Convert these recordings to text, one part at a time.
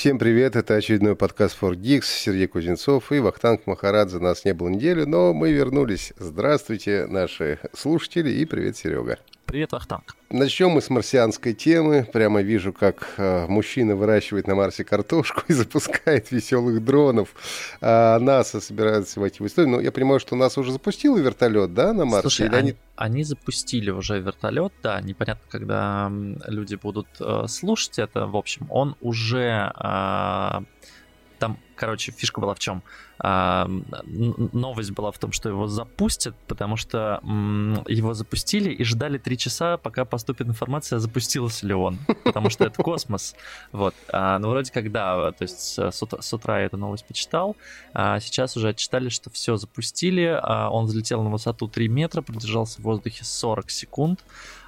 Всем привет, это очередной подкаст For Geeks, Сергей Кузнецов и Вахтанг Махарадзе. Нас не было неделю, но мы вернулись. Здравствуйте, наши слушатели, и привет, Серега. Привет, Вахтанг. Начнем мы с марсианской темы. Прямо вижу, как э, мужчина выращивает на Марсе картошку и запускает веселых дронов. А НАСА собирается войти в историю. Но я понимаю, что НАСА уже запустила вертолет, да, на Марсе? Слушай, они... они запустили уже вертолет, да. Непонятно, когда люди будут э, слушать это. В общем, он уже... Э, там, короче, фишка была в чем? А, новость была в том, что его запустят, потому что его запустили и ждали три часа, пока поступит информация, запустился ли он, потому что это космос. Вот. А, ну, вроде как, да, то есть с, утра, я эту новость почитал, а сейчас уже отчитали, что все запустили, он взлетел на высоту 3 метра, продержался в воздухе 40 секунд.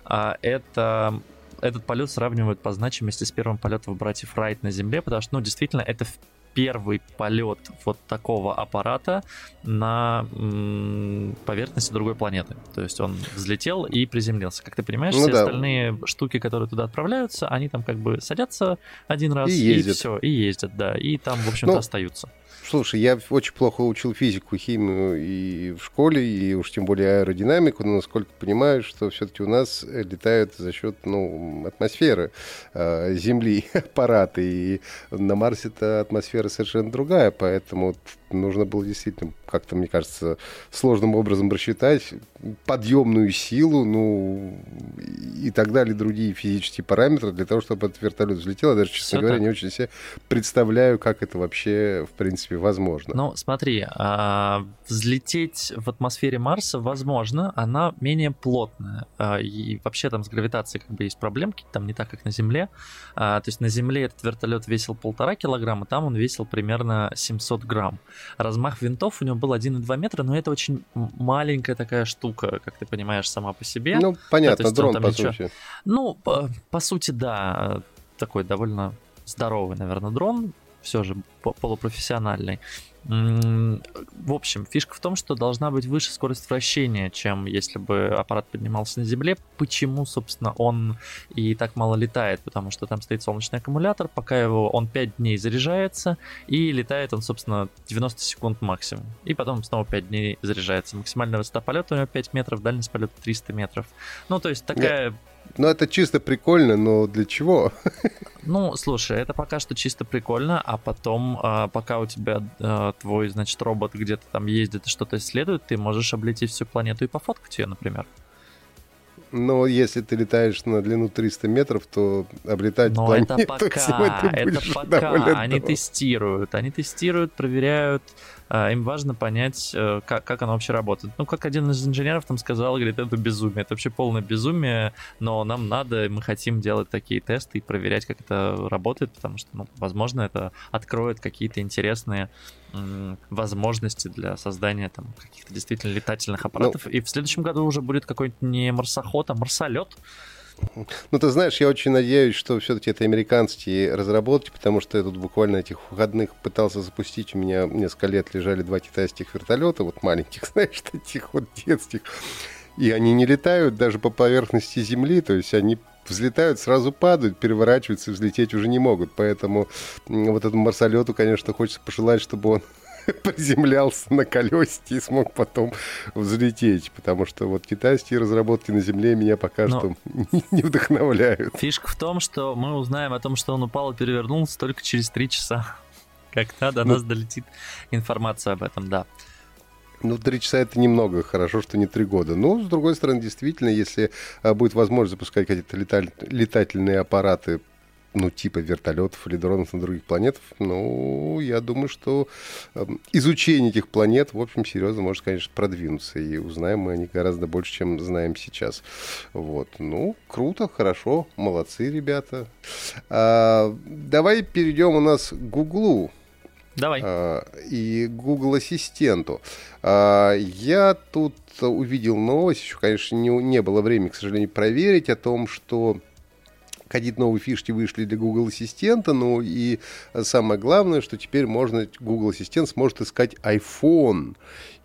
Это этот полет сравнивают по значимости с первым полетом братьев Райт на Земле, потому что, ну, действительно, это первый полет вот такого аппарата на поверхности другой планеты. То есть он взлетел и приземлился. Как ты понимаешь, ну, все да. остальные штуки, которые туда отправляются, они там как бы садятся один раз и, и все, и ездят, да, и там, в общем-то, ну, остаются. Слушай, я очень плохо учил физику, химию и в школе, и уж тем более аэродинамику, но насколько понимаю, что все-таки у нас летают за счет ну, атмосферы э, Земли аппараты, и на Марсе эта атмосфера совершенно другая, поэтому нужно было действительно как-то, мне кажется, сложным образом рассчитать подъемную силу, ну, и так далее, другие физические параметры для того, чтобы этот вертолет взлетел. Я даже, честно Все говоря, так. не очень себе представляю, как это вообще, в принципе, возможно. Ну, смотри, а, взлететь в атмосфере Марса возможно, она менее плотная. А, и вообще там с гравитацией как бы есть проблемки, там не так, как на Земле. А, то есть на Земле этот вертолет весил полтора килограмма, там он весил примерно 700 грамм. Размах винтов у него был 1,2 метра, но это очень маленькая такая штука, как ты понимаешь, сама по себе. Ну, понятно, да, дрон, по ничего... сути. Ну, по, по сути, да, такой довольно здоровый, наверное, дрон, все же полупрофессиональный. В общем, фишка в том, что должна быть выше скорость вращения, чем если бы аппарат поднимался на Земле. Почему, собственно, он и так мало летает? Потому что там стоит солнечный аккумулятор, пока его он 5 дней заряжается, и летает он, собственно, 90 секунд максимум. И потом снова 5 дней заряжается. Максимальная высота полета у него 5 метров, дальность полета 300 метров. Ну, то есть такая ну, это чисто прикольно, но для чего? Ну, слушай, это пока что чисто прикольно, а потом, а, пока у тебя а, твой, значит, робот где-то там ездит и что-то исследует, ты можешь облететь всю планету и пофоткать ее, например. Но если ты летаешь на длину 300 метров, то облетать Но планету... это пока, это пока. Они тестируют, они тестируют, проверяют, а, им важно понять, э, как, как оно вообще работает. Ну, как один из инженеров там сказал, говорит, это безумие, это вообще полное безумие, но нам надо, мы хотим делать такие тесты и проверять, как это работает, потому что, ну, возможно, это откроет какие-то интересные возможности для создания там каких-то действительно летательных аппаратов. Ну, и в следующем году уже будет какой-нибудь не марсоход, а марсолет. Ну, ты знаешь, я очень надеюсь, что все-таки это американские разработки, потому что я тут буквально этих выходных пытался запустить. У меня несколько лет лежали два китайских вертолета, вот маленьких, знаешь, таких вот детских. И они не летают даже по поверхности Земли, то есть они взлетают, сразу падают, переворачиваются, взлететь уже не могут. Поэтому вот этому марсолету, конечно, хочется пожелать, чтобы он приземлялся на колесике и смог потом взлететь, потому что вот китайские разработки на Земле меня пока Но что не вдохновляют. Фишка в том, что мы узнаем о том, что он упал и перевернулся только через три часа. Когда до ну, нас долетит информация об этом, да. Ну, три часа это немного, хорошо, что не три года. Но, с другой стороны, действительно, если а, будет возможность запускать какие-то летательные аппараты ну, типа вертолетов или дронов на других планетах, ну, я думаю, что э, изучение этих планет, в общем, серьезно может, конечно, продвинуться, и узнаем мы о них гораздо больше, чем знаем сейчас. Вот, ну, круто, хорошо, молодцы, ребята. А, давай перейдем у нас к Гуглу. Давай. А, и Google Ассистенту. А, я тут увидел новость, еще, конечно, не, не было времени, к сожалению, проверить о том, что какие новые фишки вышли для Google Ассистента, ну и самое главное, что теперь можно, Google Ассистент сможет искать iPhone.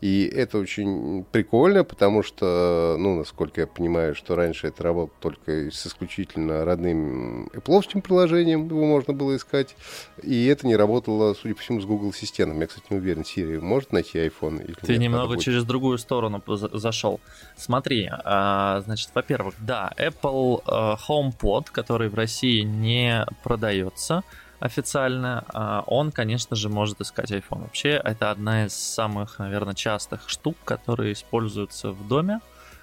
И это очень прикольно, потому что, ну, насколько я понимаю, что раньше это работало только с исключительно родным Apple приложением, его можно было искать. И это не работало, судя по всему, с Google Ассистентом. Я, кстати, не уверен, Siri может найти iPhone или Ты нет, немного через другую сторону зашел. Смотри, а, значит, во-первых, да, Apple э, HomePod, который в России не продается, официально, а, он, конечно же, может искать iPhone. Вообще, это одна из самых, наверное, частых штук, которые используются в доме.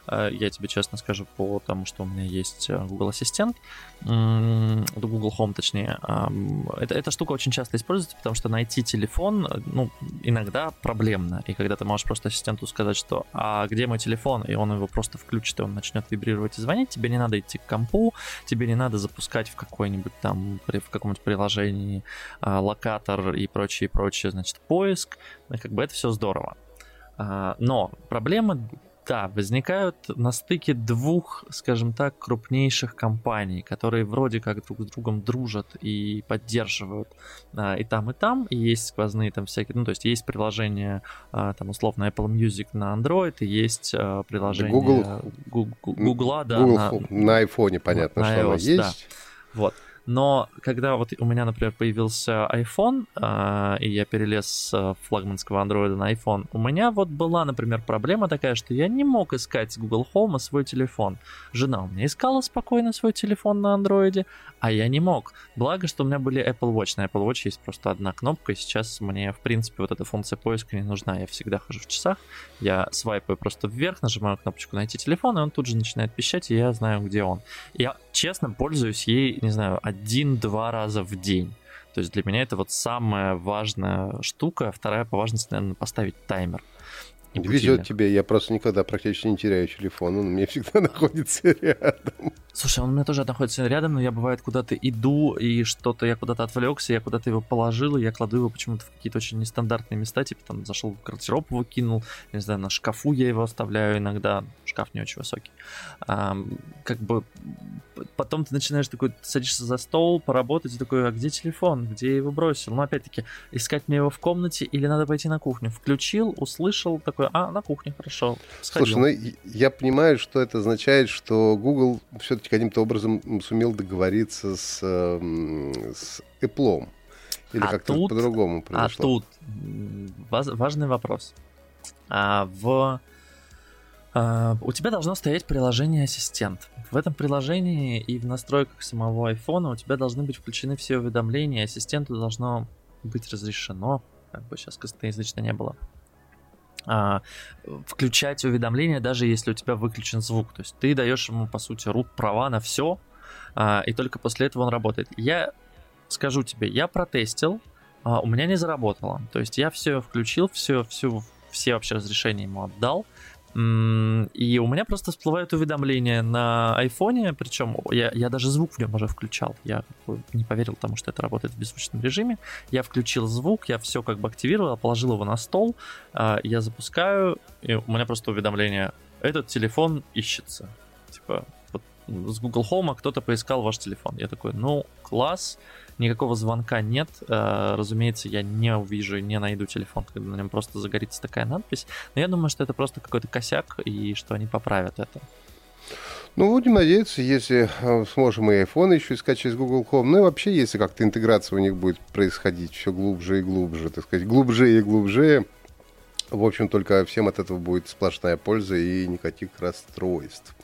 Э, я тебе честно скажу по тому, что у меня есть э, Google Ассистент, Google Home точнее. Это, эта штука очень часто используется, потому что найти телефон, э, ну, иногда проблемно. И когда ты можешь просто ассистенту сказать, что «А где мой телефон?» И он его просто включит, и он начнет вибрировать и звонить, тебе не надо идти к компу, тебе не надо запускать в какой-нибудь там, в каком-нибудь приложении локатор и прочее, прочее, значит, поиск. Как бы это все здорово. Но проблема да, возникают на стыке двух, скажем так, крупнейших компаний, которые вроде как друг с другом дружат и поддерживают а, и там, и там, и есть сквозные там всякие, ну, то есть есть приложение, а, там, условно, Apple Music на Android, и есть а, приложение Google, Google, Google да, Google на, на iPhone, понятно, на что iOS, оно есть. Да. Вот. Но когда вот у меня, например, появился iPhone, э, и я перелез с флагманского Android на iPhone, у меня вот была, например, проблема такая, что я не мог искать с Google Home свой телефон. Жена у меня искала спокойно свой телефон на Android, а я не мог. Благо, что у меня были Apple Watch. На Apple Watch есть просто одна кнопка, и сейчас мне, в принципе, вот эта функция поиска не нужна. Я всегда хожу в часах, я свайпаю просто вверх, нажимаю кнопочку «Найти телефон», и он тут же начинает пищать, и я знаю, где он. Я честно пользуюсь ей, не знаю, один-два раза в день. То есть для меня это вот самая важная штука. Вторая по важности, наверное, поставить таймер. Везет тебе, я просто никогда практически не теряю телефон, он у меня всегда находится рядом. Слушай, он у меня тоже находится рядом, но я бывает куда-то иду, и что-то я куда-то отвлекся, я куда-то его положил, и я кладу его почему-то в какие-то очень нестандартные места, типа там зашел в гардероб, выкинул, не знаю, на шкафу я его оставляю иногда, шкаф не очень высокий. А, как бы потом ты начинаешь такой, садишься за стол, поработать, и такой, а где телефон, где я его бросил? Ну, опять-таки, искать мне его в комнате или надо пойти на кухню? Включил, услышал, такой, а, на кухне, хорошо, сходил. Слушай, ну, я понимаю, что это означает, что Google все-таки каким-то образом сумел договориться с, с Apple. Или а как-то по-другому а произошло? А тут важный вопрос. А в у тебя должно стоять приложение Ассистент. В этом приложении и в настройках самого iPhone у тебя должны быть включены все уведомления, ассистенту должно быть разрешено, как бы сейчас косноязычно не было, uh, включать уведомления, даже если у тебя выключен звук. То есть ты даешь ему, по сути, рук права на все, uh, и только после этого он работает. Я скажу тебе, я протестил, у меня не заработало. То есть я все включил, все, все, все вообще разрешения ему отдал, и у меня просто всплывают уведомления на айфоне, причем я, я даже звук в нем уже включал. Я не поверил тому, что это работает в беззвучном режиме. Я включил звук, я все как бы активировал, положил его на стол, а, я запускаю, и у меня просто уведомление, этот телефон ищется. Типа, вот с Google Home кто-то поискал ваш телефон. Я такой, ну, класс, никакого звонка нет. Э, разумеется, я не увижу и не найду телефон, когда на нем просто загорится такая надпись. Но я думаю, что это просто какой-то косяк и что они поправят это. Ну, будем надеяться, если э, сможем и iPhone еще искать через Google Home. Ну и вообще, если как-то интеграция у них будет происходить все глубже и глубже, так сказать, глубже и глубже, в общем, только всем от этого будет сплошная польза и никаких расстройств.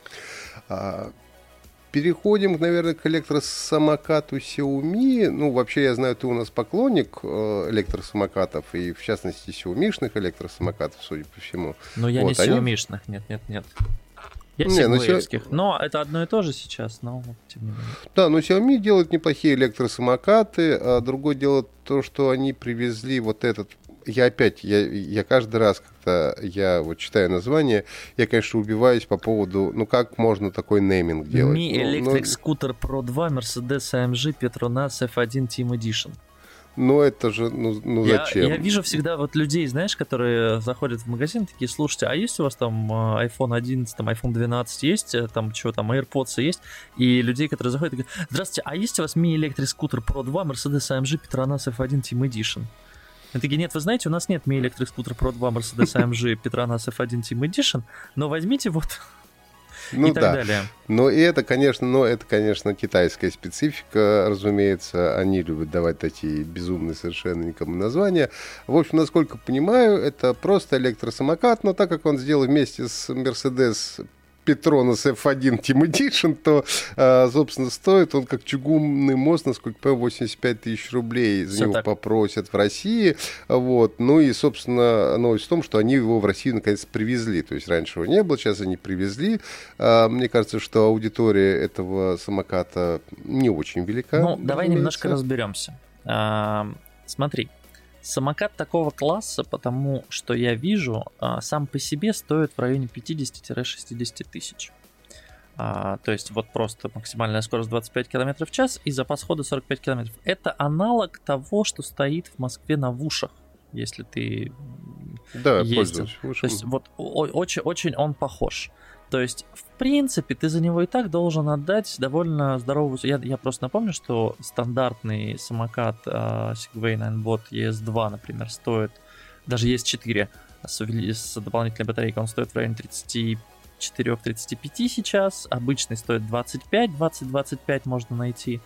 А, Переходим, наверное, к электросамокату Xiaomi. Ну, вообще, я знаю, ты у нас поклонник э, электросамокатов, и в частности Xiaomi-шных электросамокатов, судя по всему. Но я вот, не они... Xiaomi-шных, нет, нет, нет. Я не, ну, Xiaomi... но это одно и то же сейчас, но тем не менее. Да, но Xiaomi делают неплохие электросамокаты, а другое дело то, что они привезли вот этот я опять, я, я каждый раз, когда я вот читаю название, я, конечно, убиваюсь по поводу, ну как можно такой нейминг делать? Mi ну, Electric ну, Scooter Pro 2 Mercedes AMG Petronas F1 Team Edition. ну это же, ну, ну я, зачем? Я вижу всегда вот людей, знаешь, которые заходят в магазин, такие, слушайте, а есть у вас там э, iPhone 11, там iPhone 12 есть, э, там что там, AirPods есть? И людей, которые заходят, говорят, здравствуйте, а есть у вас ми-электрик-скутер Pro 2 Mercedes AMG Petronas F1 Team Edition? Они такие, нет, вы знаете, у нас нет Mi Electric Scooter Pro 2 Mercedes AMG Petronas F1 Team Edition, но возьмите вот ну, и так да. далее. Но и это, конечно, но это, конечно, китайская специфика, разумеется. Они любят давать такие безумные совершенно никому названия. В общем, насколько понимаю, это просто электросамокат, но так как он сделал вместе с Mercedes Petronas F1 Team Edition, то, а, собственно, стоит он как чугунный мост, насколько понимаю, 85 тысяч рублей за него так. попросят в России. Вот. Ну и, собственно, новость в том, что они его в Россию наконец привезли. То есть раньше его не было, сейчас они привезли. А, Мне кажется, что аудитория этого самоката не очень велика. Ну, давай немножко разберемся. А, смотри, самокат такого класса, потому что я вижу, а, сам по себе стоит в районе 50-60 тысяч. А, то есть вот просто максимальная скорость 25 км в час и запас хода 45 км. Это аналог того, что стоит в Москве на вушах, если ты Да, ездил. То есть вот очень, очень он похож. То есть, в принципе, ты за него и так должен отдать довольно здоровую... Я, я просто напомню, что стандартный самокат а, Segway Ninebot ES2, например, стоит... Даже ES4 с, с дополнительной батарейкой, он стоит в районе 34-35 сейчас. Обычный стоит 25, 20-25 можно найти.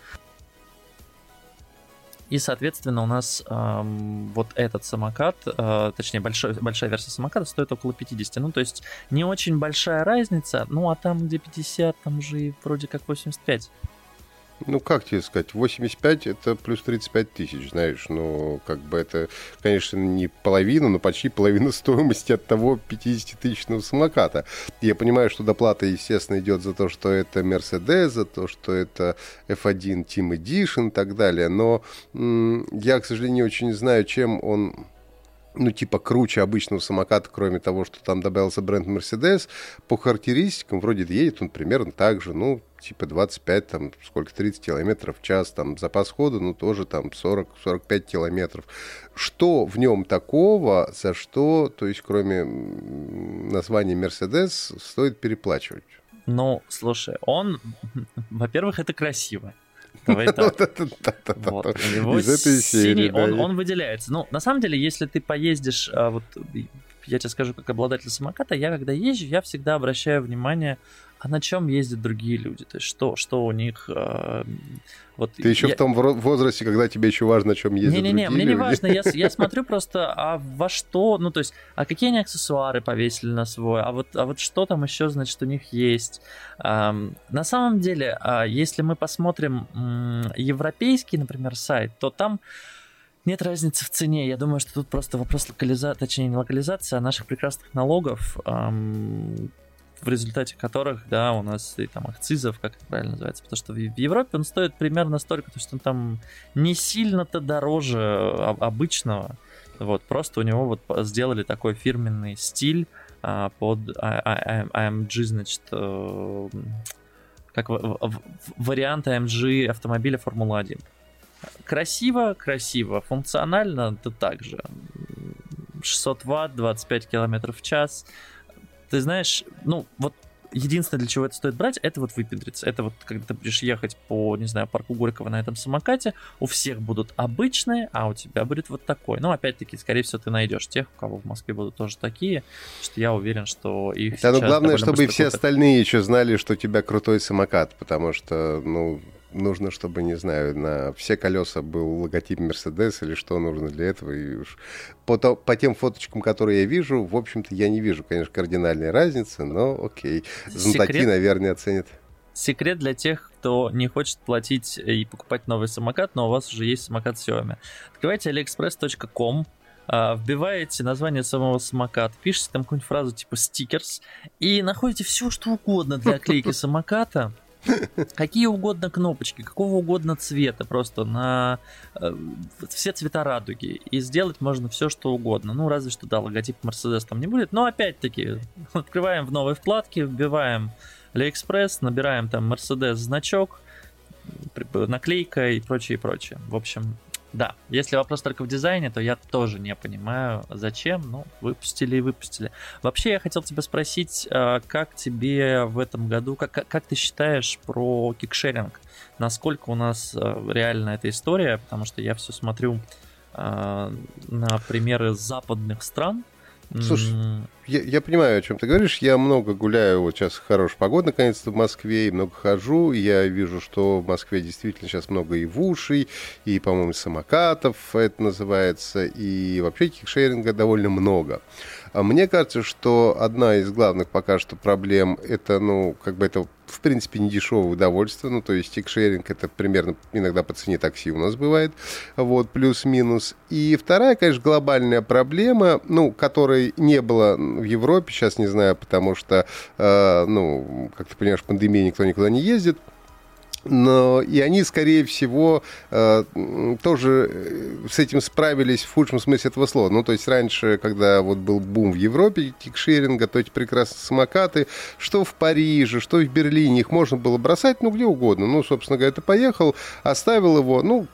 И, соответственно, у нас эм, вот этот самокат, э, точнее, большой, большая версия самоката стоит около 50. Ну, то есть, не очень большая разница. Ну, а там, где 50, там же и вроде как 85. Ну, как тебе сказать, 85 это плюс 35 тысяч, знаешь, ну, как бы это, конечно, не половина, но почти половина стоимости от того 50-тысячного самоката. Я понимаю, что доплата, естественно, идет за то, что это Mercedes, за то, что это F1 Team Edition и так далее, но я, к сожалению, не очень знаю, чем он ну, типа, круче обычного самоката, кроме того, что там добавился бренд Mercedes. По характеристикам, вроде едет он примерно так же, ну, типа 25, там, сколько, 30 километров в час, там, запас хода, ну, тоже там 40-45 километров. Что в нем такого, за что, то есть, кроме названия Mercedes, стоит переплачивать? Ну, слушай, он, во-первых, это красиво. Давай так. Вот у него синий, он, он выделяется. Ну, на самом деле, если ты поездишь, а, вот я тебе скажу, как обладатель самоката, я когда езжу, я всегда обращаю внимание, а на чем ездят другие люди, то есть что, что у них... а, вот Ты еще я- в том возрасте, когда тебе еще важно, о чем ездят Не-не-не, другие мне не люди. важно, я, я смотрю просто, а во что, ну то есть, а какие они аксессуары повесили на свой, а вот, а вот что там еще, значит, у них есть. Ам, на самом деле, а, если мы посмотрим м, европейский, например, сайт, то там нет разницы в цене. Я думаю, что тут просто вопрос локализации, точнее не локализации, а наших прекрасных налогов, ам, в результате которых, да, у нас и там акцизов, как это правильно называется, потому что в Европе он стоит примерно столько, то есть он там не сильно-то дороже а- обычного. Вот, просто у него вот сделали такой фирменный стиль а, под А- А- А- AMG, значит, э, как вариант AMG автомобиля Формула-1. Красиво, красиво, функционально, то так же. 600 ватт, 25 километров в час. Ты знаешь, ну, вот единственное, для чего это стоит брать, это вот выпендриться. Это вот, когда ты будешь ехать по, не знаю, парку Горького на этом самокате, у всех будут обычные, а у тебя будет вот такой. Ну, опять-таки, скорее всего, ты найдешь тех, у кого в Москве будут тоже такие, что я уверен, что их Да, но сейчас главное, чтобы и все купят. остальные еще знали, что у тебя крутой самокат, потому что, ну, нужно, чтобы, не знаю, на все колеса был логотип Mercedes или что нужно для этого. И уж по, то- по тем фоточкам, которые я вижу, в общем-то, я не вижу, конечно, кардинальной разницы, но окей. Знатоки, Секрет- наверное, оценят. Секрет для тех, кто не хочет платить и покупать новый самокат, но у вас уже есть самокат Xiaomi. Открывайте aliexpress.com, а, вбиваете название самого самоката, пишите там какую-нибудь фразу типа стикерс и находите все, что угодно для оклейки самоката. Какие угодно кнопочки, какого угодно цвета, просто на э, все цвета радуги. И сделать можно все, что угодно. Ну, разве что, да, логотип Mercedes там не будет. Но опять-таки, открываем в новой вкладке, вбиваем AliExpress, набираем там Mercedes значок, наклейка и прочее, и прочее. В общем, Да, если вопрос только в дизайне, то я тоже не понимаю, зачем. Ну, выпустили и выпустили. Вообще, я хотел тебя спросить, а, как тебе в этом году, как, как ты считаешь про кикшеринг? Насколько у нас а, реально эта история? Потому что я все смотрю а, на примеры западных стран, Слушай, я, я понимаю, о чем ты говоришь. Я много гуляю, вот сейчас хорошая погода наконец-то в Москве, и много хожу. Я вижу, что в Москве действительно сейчас много и вушей, и, по-моему, самокатов это называется, и вообще кикшеринга довольно много. А мне кажется, что одна из главных пока что проблем это, ну, как бы это в принципе, не дешевое удовольствие. Ну, то есть тикшеринг это примерно иногда по цене такси у нас бывает. Вот, плюс-минус. И вторая, конечно, глобальная проблема, ну, которой не было в Европе, сейчас не знаю, потому что, э, ну, как ты понимаешь, пандемия никто никуда не ездит. Но и они, скорее всего, э, тоже э, с этим справились в худшем смысле этого слова. Ну, то есть раньше, когда вот был бум в Европе тикшеринга, то эти прекрасные самокаты, что в Париже, что в Берлине, их можно было бросать, ну, где угодно. Ну, собственно говоря, ты поехал, оставил его, ну,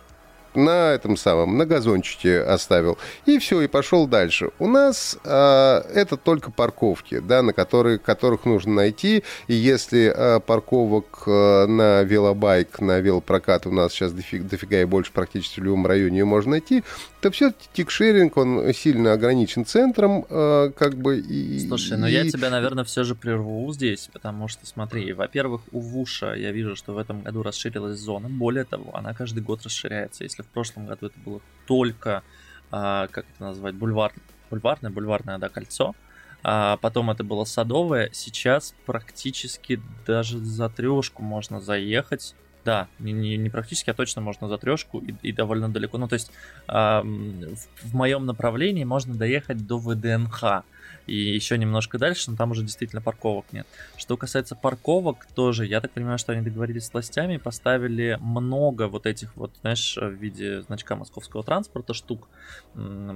на этом самом, на газончике оставил. И все, и пошел дальше. У нас э, это только парковки, да, на которые, которых нужно найти. И если э, парковок э, на велобайк, на велопрокат у нас сейчас дофига, дофига и больше практически в любом районе можно найти, то все-таки тикшеринг, он сильно ограничен центром, э, как бы. И, Слушай, ну я тебя, наверное, все же прерву здесь, потому что, смотри, во-первых, у Вуша я вижу, что в этом году расширилась зона. Более того, она каждый год расширяется. Если в прошлом году это было только, а, как это назвать, бульвар, бульварное, бульварное, да, кольцо, а потом это было садовое, сейчас практически даже за трешку можно заехать. Да, не, не, не практически, а точно можно за трешку и, и довольно далеко. Ну, то есть э, в, в моем направлении можно доехать до ВДНХ и еще немножко дальше, но там уже действительно парковок нет. Что касается парковок, тоже, я так понимаю, что они договорились с властями, поставили много вот этих вот, знаешь, в виде значка московского транспорта штук,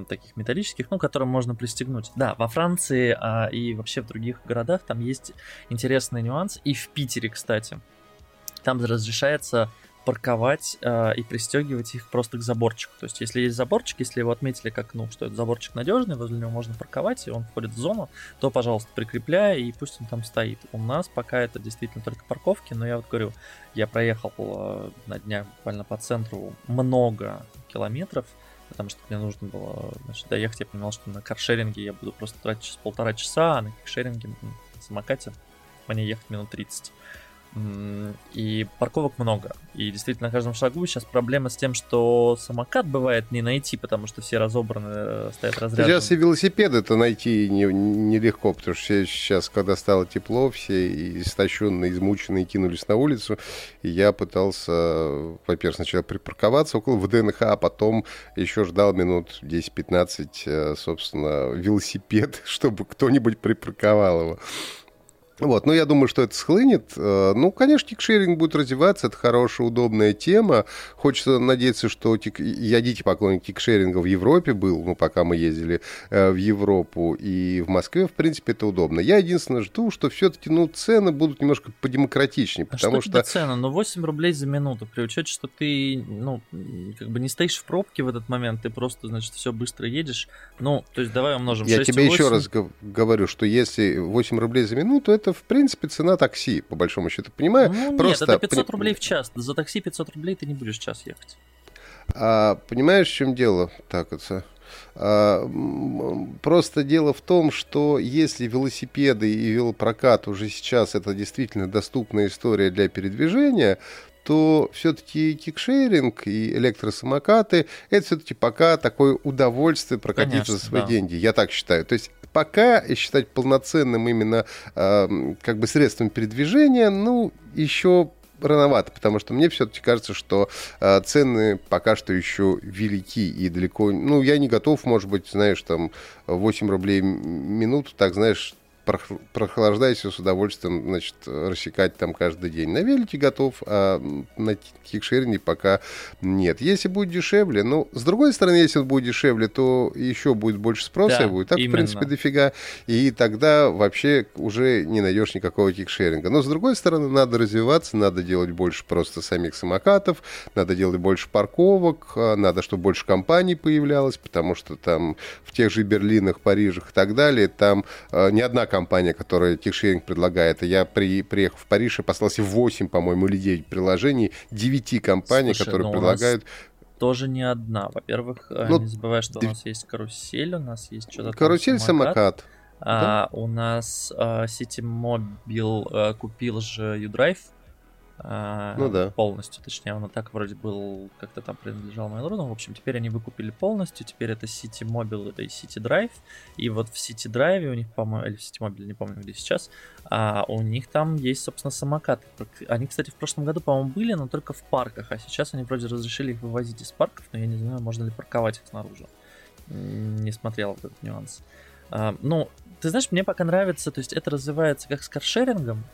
таких металлических, ну, которым можно пристегнуть. Да, во Франции а, и вообще в других городах там есть интересный нюанс, и в Питере, кстати, там разрешается парковать э, и пристегивать их просто к заборчику. То есть, если есть заборчик, если его отметили как, ну, что это заборчик надежный, возле него можно парковать, и он входит в зону, то, пожалуйста, прикрепляй, и пусть он там стоит. У нас пока это действительно только парковки, но я вот говорю, я проехал э, на днях буквально по центру много километров, потому что мне нужно было значит, доехать, я понимал, что на каршеринге я буду просто тратить полтора часа, а на каршеринге, на самокате мне ехать минут 30. И парковок много. И действительно на каждом шагу сейчас проблема с тем, что самокат бывает не найти, потому что все разобраны, э, стоят разряды. Сейчас и велосипеды-то найти нелегко, не потому что сейчас, когда стало тепло, все истощенные, измученные кинулись на улицу. И я пытался, во-первых, сначала припарковаться около ВДНХ, а потом еще ждал минут 10-15, э, собственно, велосипед, чтобы кто-нибудь припарковал его. Вот, ну, я думаю, что это схлынет. Э, ну, конечно, кикшеринг будет развиваться, это хорошая, удобная тема. Хочется надеяться, что тик... я дикий поклонник кикшеринга в Европе был, ну, пока мы ездили э, в Европу и в Москве, в принципе, это удобно. Я единственное жду, что все-таки, ну, цены будут немножко подемократичнее, потому а что... что... цена? Ну, 8 рублей за минуту, при учете, что ты, ну, как бы не стоишь в пробке в этот момент, ты просто, значит, все быстро едешь. Ну, то есть давай умножим Я тебе еще раз говорю, что если 8 рублей за минуту, это это, в принципе, цена такси, по большому счету, понимаю. Ну, Просто... нет, это 500 рублей в час. За такси 500 рублей ты не будешь час ехать. А, понимаешь, в чем дело? Так, это... А, просто дело в том, что если велосипеды и велопрокат уже сейчас это действительно доступная история для передвижения, то все-таки кикшеринг и электросамокаты это все-таки пока такое удовольствие прокатиться Конечно, за свои да. деньги. Я так считаю. То есть пока считать полноценным именно э, как бы средством передвижения, ну, еще рановато, потому что мне все-таки кажется, что э, цены пока что еще велики и далеко... Ну, я не готов, может быть, знаешь, там 8 рублей минуту, так, знаешь, прохлаждайся с удовольствием, значит, рассекать там каждый день. На велике готов, а на кикшеринге пока нет. Если будет дешевле, ну, с другой стороны, если он будет дешевле, то еще будет больше спроса да, будет. Так, именно. в принципе, дофига. И тогда вообще уже не найдешь никакого кикшеринга. Но, с другой стороны, надо развиваться, надо делать больше просто самих самокатов, надо делать больше парковок, а, надо, чтобы больше компаний появлялось, потому что там в тех же Берлинах, Парижах и так далее, там э, не одна компания, которая тикшеринг предлагает. Я при, приехав в Париж и послался 8, по-моему, или 9 приложений, 9 компаний, Слушай, которые ну, предлагают тоже не одна. Во-первых, э, ну, не забывай, что у нас есть карусель, у нас есть что-то Карусель, самокат. самокат. А, да? У нас а, City Mobile а, купил же U-Drive, ну да. Полностью, точнее, он и так вроде был, как-то там принадлежал Mail.ru, в общем, теперь они выкупили полностью, теперь это City Mobile, это и City Drive, и вот в City Drive у них, по-моему, или в City Mobile, не помню, где сейчас, а у них там есть, собственно, самокаты. Они, кстати, в прошлом году, по-моему, были, но только в парках, а сейчас они вроде разрешили их вывозить из парков, но я не знаю, можно ли парковать их снаружи. Не смотрел этот нюанс. А, ну, ты знаешь, мне пока нравится, то есть это развивается как с каршерингом,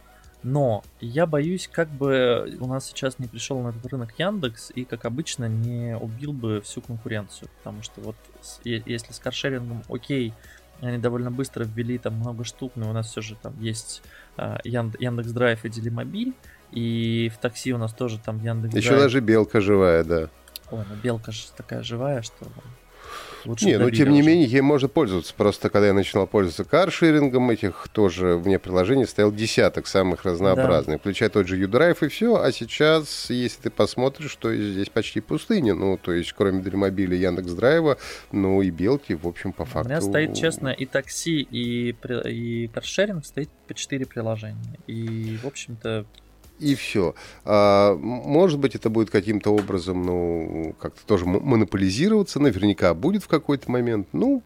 но я боюсь, как бы у нас сейчас не пришел на этот рынок Яндекс и, как обычно, не убил бы всю конкуренцию. Потому что вот если с каршерингом окей, они довольно быстро ввели там много штук, но у нас все же там есть uh, Яндекс Драйв и Делимобиль, и в такси у нас тоже там Яндекс Еще даже Белка живая, да. Ой, ну Белка же такая живая, что Лучше не, ну тем не менее, ей можно пользоваться. Просто когда я начинал пользоваться каршерингом, этих тоже вне приложений стоял десяток самых разнообразных, да. включая тот же U-Drive и все. А сейчас, если ты посмотришь, что здесь почти пустыня. Ну, то есть, кроме Дримобиля, Яндекс Драйва, ну и Белки, в общем, по факту... У меня стоит, честно, и такси, и, и каршеринг стоит по 4 приложения. И, в общем-то, и все. А, может быть, это будет каким-то образом, ну, как-то тоже монополизироваться, наверняка будет в какой-то момент. Ну,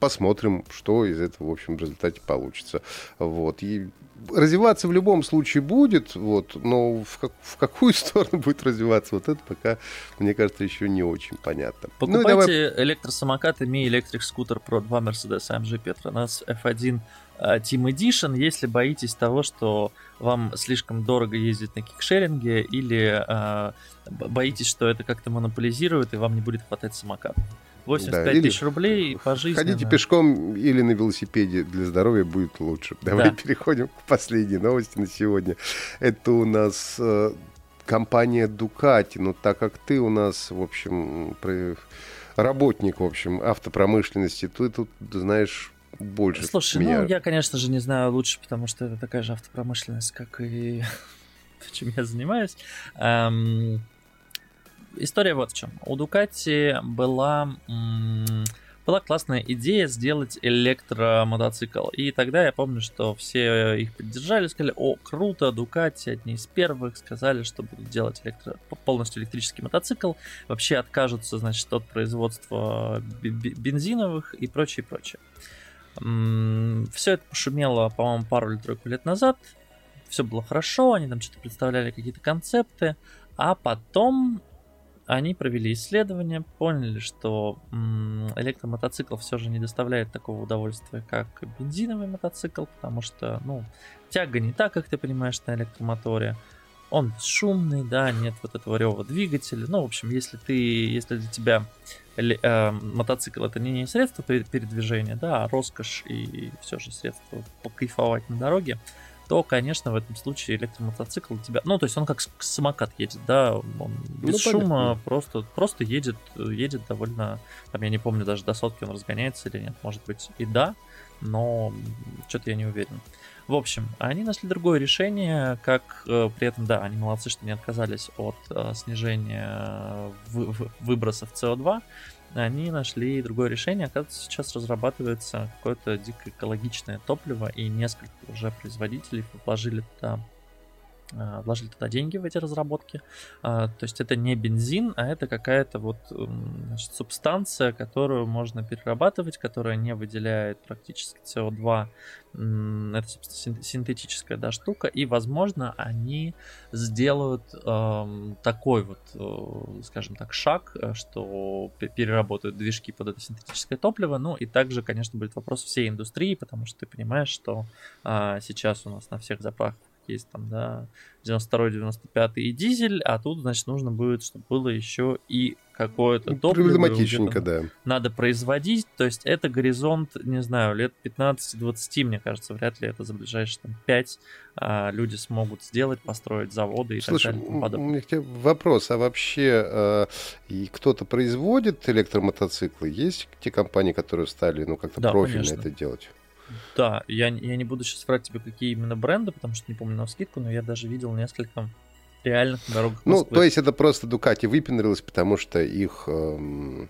посмотрим, что из этого, в общем, в результате получится. Вот. И развиваться в любом случае будет, вот, но в, как, в какую сторону будет развиваться, вот это пока, мне кажется, еще не очень понятно. Покупайте ну, давай... электросамокат Mi Electric Scooter Pro 2 Mercedes AMG Petronas F1 Team Edition, если боитесь того, что вам слишком дорого ездить на кикшеринге или э, боитесь, что это как-то монополизирует и вам не будет хватать самокат. 85 да, тысяч рублей по жизни. Ходите пешком или на велосипеде для здоровья будет лучше. Давай да. переходим к последней новости на сегодня. Это у нас э, компания Ducati. Ну, так как ты у нас, в общем, работник, в общем, автопромышленности, ты тут, знаешь, больше Слушай, меня. ну я, конечно же, не знаю лучше, потому что это такая же автопромышленность, как и чем я занимаюсь. Эм, история вот в чем. У Дукати была была классная идея сделать электромотоцикл. И тогда я помню, что все их поддержали, сказали, о, круто, Дукати, одни из первых, сказали, что будут делать электро... полностью электрический мотоцикл, вообще откажутся, значит, от производства бензиновых и прочее, прочее. Все это пошумело, по-моему, пару или тройку лет назад. Все было хорошо, они там что-то представляли, какие-то концепты. А потом они провели исследование, поняли, что электромотоцикл все же не доставляет такого удовольствия, как бензиновый мотоцикл, потому что, ну, тяга не так, как ты понимаешь, на электромоторе. Он шумный, да, нет вот этого рева двигателя. Ну, в общем, если ты, если для тебя э, мотоцикл это не средство передвижения, да, а роскошь и все же средство покайфовать на дороге, то, конечно, в этом случае электромотоцикл у тебя... Ну, то есть он как самокат едет, да, он ну, без ну, шума просто, просто едет, едет довольно... Там, я не помню, даже до сотки он разгоняется или нет, может быть и да, но что-то я не уверен. В общем, они нашли другое решение, как э, при этом, да, они молодцы, что не отказались от э, снижения вы, выбросов СО2, они нашли другое решение. Оказывается, сейчас разрабатывается какое-то дико экологичное топливо, и несколько уже производителей вложили туда Э, вложили туда деньги в эти разработки. Э, то есть это не бензин, а это какая-то вот значит, субстанция, которую можно перерабатывать, которая не выделяет практически СО2. Это синтетическая да, штука, и, возможно, они сделают э, такой вот, э, скажем так, шаг, что переработают движки под это синтетическое топливо. Ну и также, конечно, будет вопрос всей индустрии, потому что ты понимаешь, что э, сейчас у нас на всех заправках есть там, да, 92 95 и дизель, а тут, значит, нужно будет, чтобы было еще и какое-то топливо. Проблематичненько, да. Надо производить, то есть это горизонт, не знаю, лет 15-20, мне кажется, вряд ли это за ближайшие там, 5 а, люди смогут сделать, построить заводы и Слушай, так далее. у меня вопрос, а вообще э, и кто-то производит электромотоциклы? Есть те компании, которые стали, ну, как-то да, профильно конечно. это делать? Да, я, я не буду сейчас врать тебе, какие именно бренды, потому что не помню на скидку, но я даже видел несколько реальных дорогах Москвы. Ну, то есть это просто Дукати выпендрилась, потому что их, эм,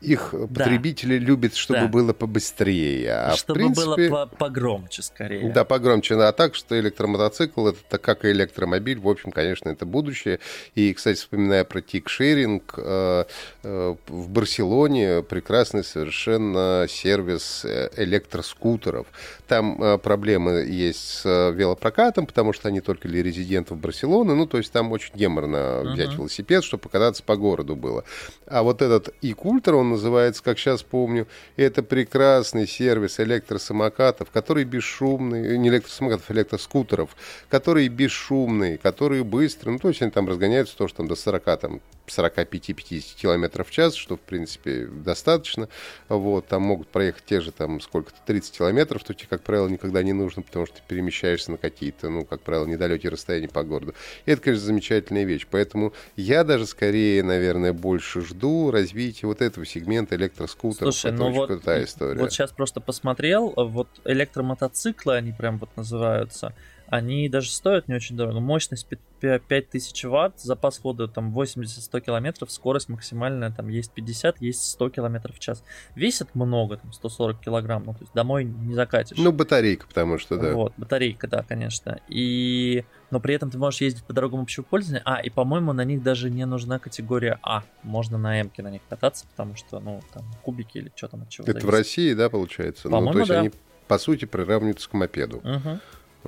их да. потребители любят, чтобы да. было побыстрее. А чтобы принципе, было погромче скорее. Да, погромче. А так, что электромотоцикл, это как и электромобиль, в общем, конечно, это будущее. И, кстати, вспоминая про тик-шеринг, э, э, в Барселоне прекрасный совершенно сервис э, электроскутеров. Там э, проблемы есть с э, велопрокатом, потому что они только для резидентов Барселоны. Ну, то есть там очень геморно взять uh-huh. велосипед, чтобы покататься по городу было. А вот этот e-культер, он называется, как сейчас помню, это прекрасный сервис электросамокатов, который бесшумный, не электросамокатов, а электроскутеров, которые бесшумные, которые быстрые. Ну, то есть они там разгоняются тоже там до 40 там, 45-50 километров в час, что, в принципе, достаточно. Вот, там могут проехать те же, там, сколько-то, 30 километров, то тебе, как правило, никогда не нужно, потому что ты перемещаешься на какие-то, ну, как правило, недалекие расстояния по городу. И это, конечно, замечательная вещь. Поэтому я даже скорее, наверное, больше жду развития вот этого сегмента электроскутеров. Слушай, ну вот, крутая история. Вот сейчас просто посмотрел, вот электромотоциклы, они прям вот называются, они даже стоят не очень дорого. Мощность 5000 ватт, запас хода там 80-100 километров, скорость максимальная там есть 50, есть 100 километров в час. Весят много, там 140 килограмм, ну то есть домой не закатишь. Ну батарейка, потому что, да. Вот, батарейка, да, конечно. И... Но при этом ты можешь ездить по дорогам общего пользования. А, и по-моему на них даже не нужна категория А. Можно на М на них кататься, потому что, ну, там, кубики или что там от чего Это зависит. в России, да, получается? По-моему, ну, то есть да. они, по сути, приравниваются к мопеду. Угу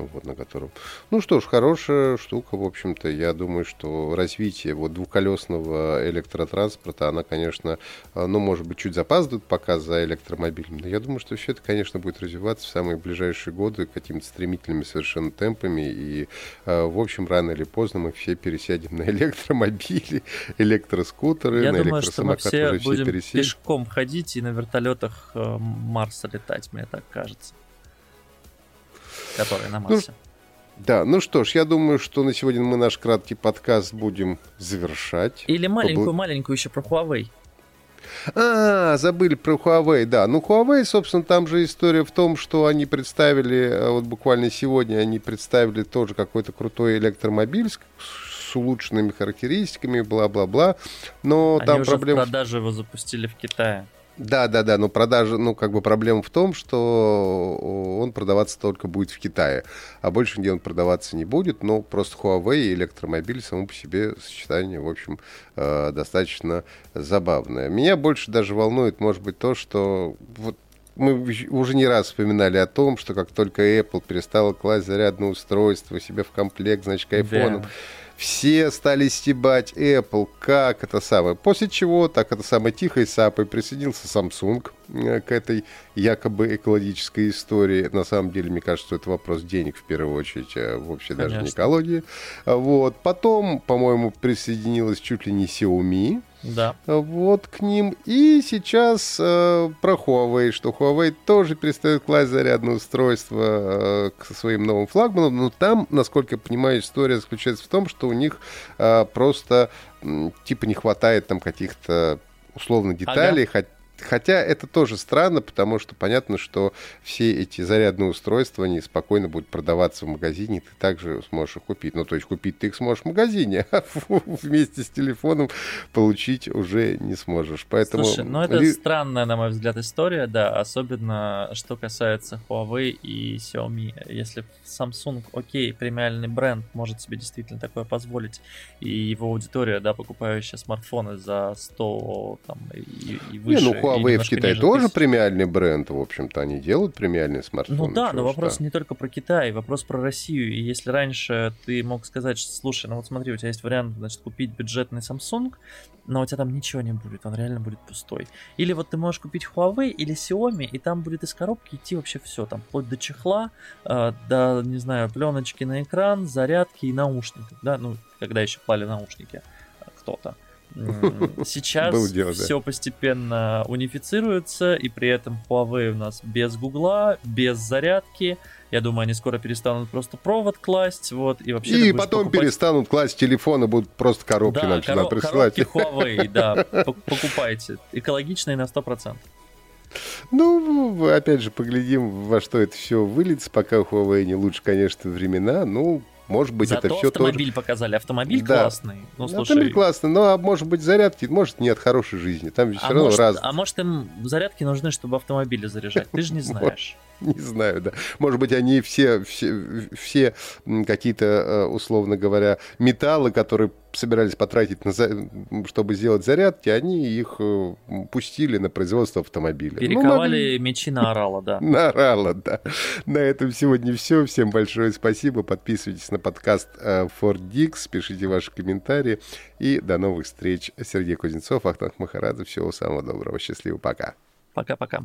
вот, на котором... Ну что ж, хорошая штука, в общем-то. Я думаю, что развитие вот двухколесного электротранспорта, она, конечно, э, ну, может быть, чуть запаздывает пока за электромобилем, но я думаю, что все это, конечно, будет развиваться в самые ближайшие годы какими-то стремительными совершенно темпами, и, э, в общем, рано или поздно мы все пересядем на электромобили, электроскутеры, я на думаю, электросамокаты что мы все уже все будем пешком ходить и на вертолетах э, Марса летать, мне так кажется который на Марсе. Ну, да, ну что ж, я думаю, что на сегодня мы наш краткий подкаст будем завершать. Или маленькую-маленькую еще про Huawei. А, забыли про Huawei, да. Ну, Huawei, собственно, там же история в том, что они представили, э, вот буквально сегодня они представили тоже какой-то крутой электромобиль с, с улучшенными характеристиками, бла-бла-бла. Но они там уже проблема... в продаже его запустили в Китае. Да, да, да, но продажа, ну, как бы проблема в том, что он продаваться только будет в Китае, а больше нигде он продаваться не будет, но просто Huawei и электромобиль само по себе сочетание, в общем, э, достаточно забавное. Меня больше даже волнует, может быть, то, что вот мы уже не раз вспоминали о том, что как только Apple перестала класть зарядное устройство себе в комплект, значит, к айфонам, да все стали стебать Apple, как это самое. После чего, так это самое тихой сапой присоединился Samsung к этой якобы экологической истории. На самом деле, мне кажется, что это вопрос денег в первую очередь, а вообще Конечно. даже не экологии. Вот. Потом, по-моему, присоединилась чуть ли не Xiaomi да. Вот к ним. И сейчас э, про Huawei, что Huawei тоже перестает класть зарядное устройство э, к своим новым флагманам. Но там, насколько я понимаю, история заключается в том, что у них э, просто э, типа не хватает там каких-то условно деталей, ага. Хотя это тоже странно, потому что понятно, что все эти зарядные устройства, они спокойно будут продаваться в магазине, ты также сможешь их купить. Ну, то есть купить ты их сможешь в магазине, а вместе с телефоном получить уже не сможешь. Поэтому... Слушай, ну это Ли... странная, на мой взгляд, история, да, особенно что касается Huawei и Xiaomi. Если Samsung, окей, премиальный бренд, может себе действительно такое позволить, и его аудитория, да, покупающая смартфоны за 100 там, и, и выше, не, ну, Huawei в Китае тоже премиальный бренд, в общем-то, они делают премиальные смартфоны. Ну да, но вопрос не только про Китай, вопрос про Россию. И если раньше ты мог сказать, что, слушай, ну вот смотри, у тебя есть вариант, значит, купить бюджетный Samsung, но у тебя там ничего не будет, он реально будет пустой. Или вот ты можешь купить Huawei или Xiaomi, и там будет из коробки идти вообще все, там вплоть до чехла, э, до, не знаю, пленочки на экран, зарядки и наушников, да, ну, когда еще клали наушники э, кто-то. Сейчас дело, все да. постепенно унифицируется, и при этом Huawei у нас без гугла, без зарядки. Я думаю, они скоро перестанут просто провод класть, вот, и вообще... И потом покупать... перестанут класть телефоны, будут просто коробки да, нам коро- присылать. коробки Huawei, да, покупайте. Экологичные на 100%. Ну, опять же, поглядим, во что это все выльется. Пока у Huawei не лучше, конечно, времена. Ну, может быть, Зато это все автомобиль тоже... показали. Автомобиль да. классный. Ну, слушай... Автомобиль классный, но а может быть зарядки, может нет хорошей жизни. Там ведь а все равно может, раз. А может им зарядки нужны, чтобы автомобили заряжать? Ты же не знаешь. Не знаю, да. Может быть, они все, все, все какие-то, э, условно говоря, металлы, которые собирались потратить, на, чтобы сделать зарядки, они их э, пустили на производство автомобиля. Перековали ну, мечи на орала, да. На орала, да. На этом сегодня все. Всем большое спасибо. Подписывайтесь на подкаст э, Ford Dix, пишите ваши комментарии. И до новых встреч. Сергей Кузнецов, Ахтанг Махарадзе. Всего самого доброго. Счастливо. Пока. Пока-пока.